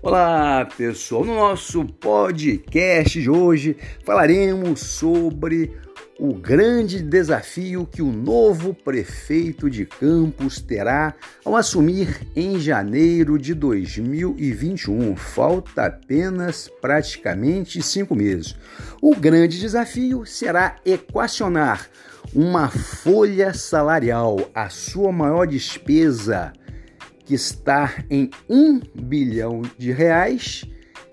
Olá, pessoal. No nosso podcast de hoje falaremos sobre o grande desafio que o novo prefeito de Campos terá ao assumir em janeiro de 2021. Falta apenas praticamente cinco meses. O grande desafio será equacionar uma folha salarial, a sua maior despesa que está em um bilhão de reais,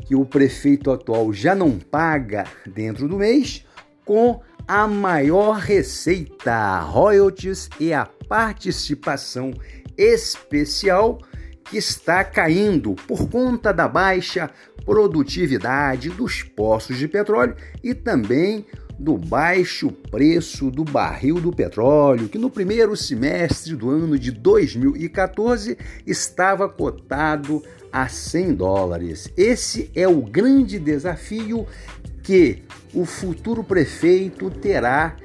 que o prefeito atual já não paga dentro do mês, com a maior receita, royalties e a participação especial que está caindo por conta da baixa produtividade dos postos de petróleo e também do baixo preço do barril do petróleo, que no primeiro semestre do ano de 2014 estava cotado a 100 dólares. Esse é o grande desafio que o futuro prefeito terá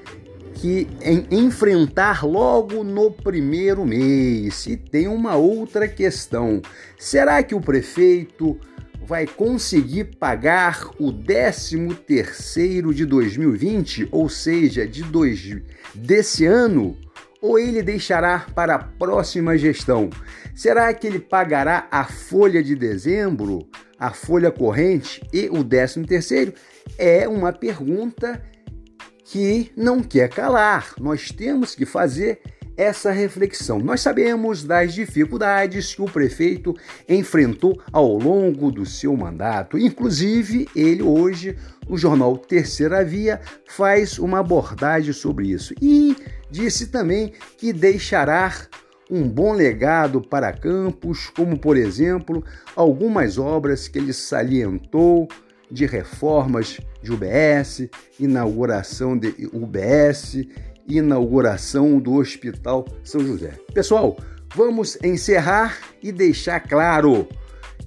que enfrentar logo no primeiro mês. E tem uma outra questão: será que o prefeito vai conseguir pagar o 13 terceiro de 2020, ou seja, de dois, desse ano, ou ele deixará para a próxima gestão? Será que ele pagará a folha de dezembro, a folha corrente e o 13 terceiro? É uma pergunta que não quer calar. Nós temos que fazer essa reflexão. Nós sabemos das dificuldades que o prefeito enfrentou ao longo do seu mandato. Inclusive, ele hoje, no jornal Terceira Via, faz uma abordagem sobre isso. E disse também que deixará um bom legado para Campos, como por exemplo, algumas obras que ele salientou de reformas de UBS, inauguração de UBS inauguração do Hospital São José. Pessoal, vamos encerrar e deixar claro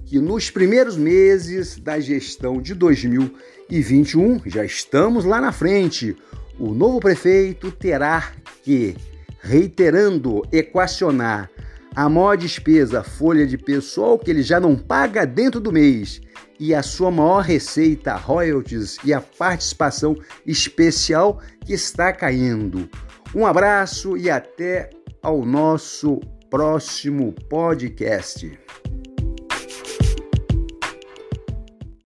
que nos primeiros meses da gestão de 2021, já estamos lá na frente, o novo prefeito terá que, reiterando, equacionar a maior despesa, folha de pessoal que ele já não paga dentro do mês e a sua maior receita, royalties e a participação especial que está caindo. Um abraço e até ao nosso próximo podcast.